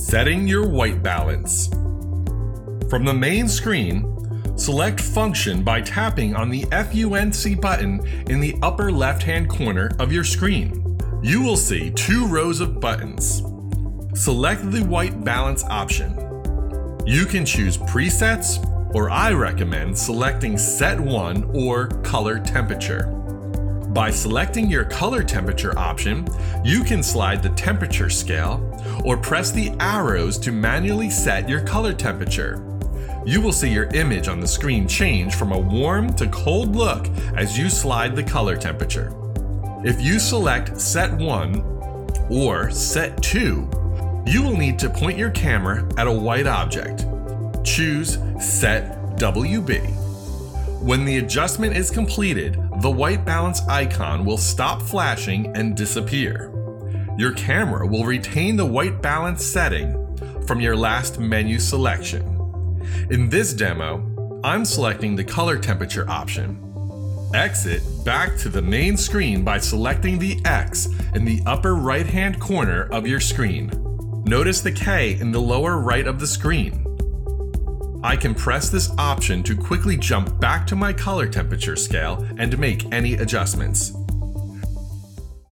Setting your white balance. From the main screen, select Function by tapping on the FUNC button in the upper left hand corner of your screen. You will see two rows of buttons. Select the white balance option. You can choose presets, or I recommend selecting Set 1 or Color Temperature. By selecting your color temperature option, you can slide the temperature scale or press the arrows to manually set your color temperature. You will see your image on the screen change from a warm to cold look as you slide the color temperature. If you select Set 1 or Set 2, you will need to point your camera at a white object. Choose Set WB. When the adjustment is completed, the white balance icon will stop flashing and disappear. Your camera will retain the white balance setting from your last menu selection. In this demo, I'm selecting the color temperature option. Exit back to the main screen by selecting the X in the upper right hand corner of your screen. Notice the K in the lower right of the screen. I can press this option to quickly jump back to my color temperature scale and make any adjustments.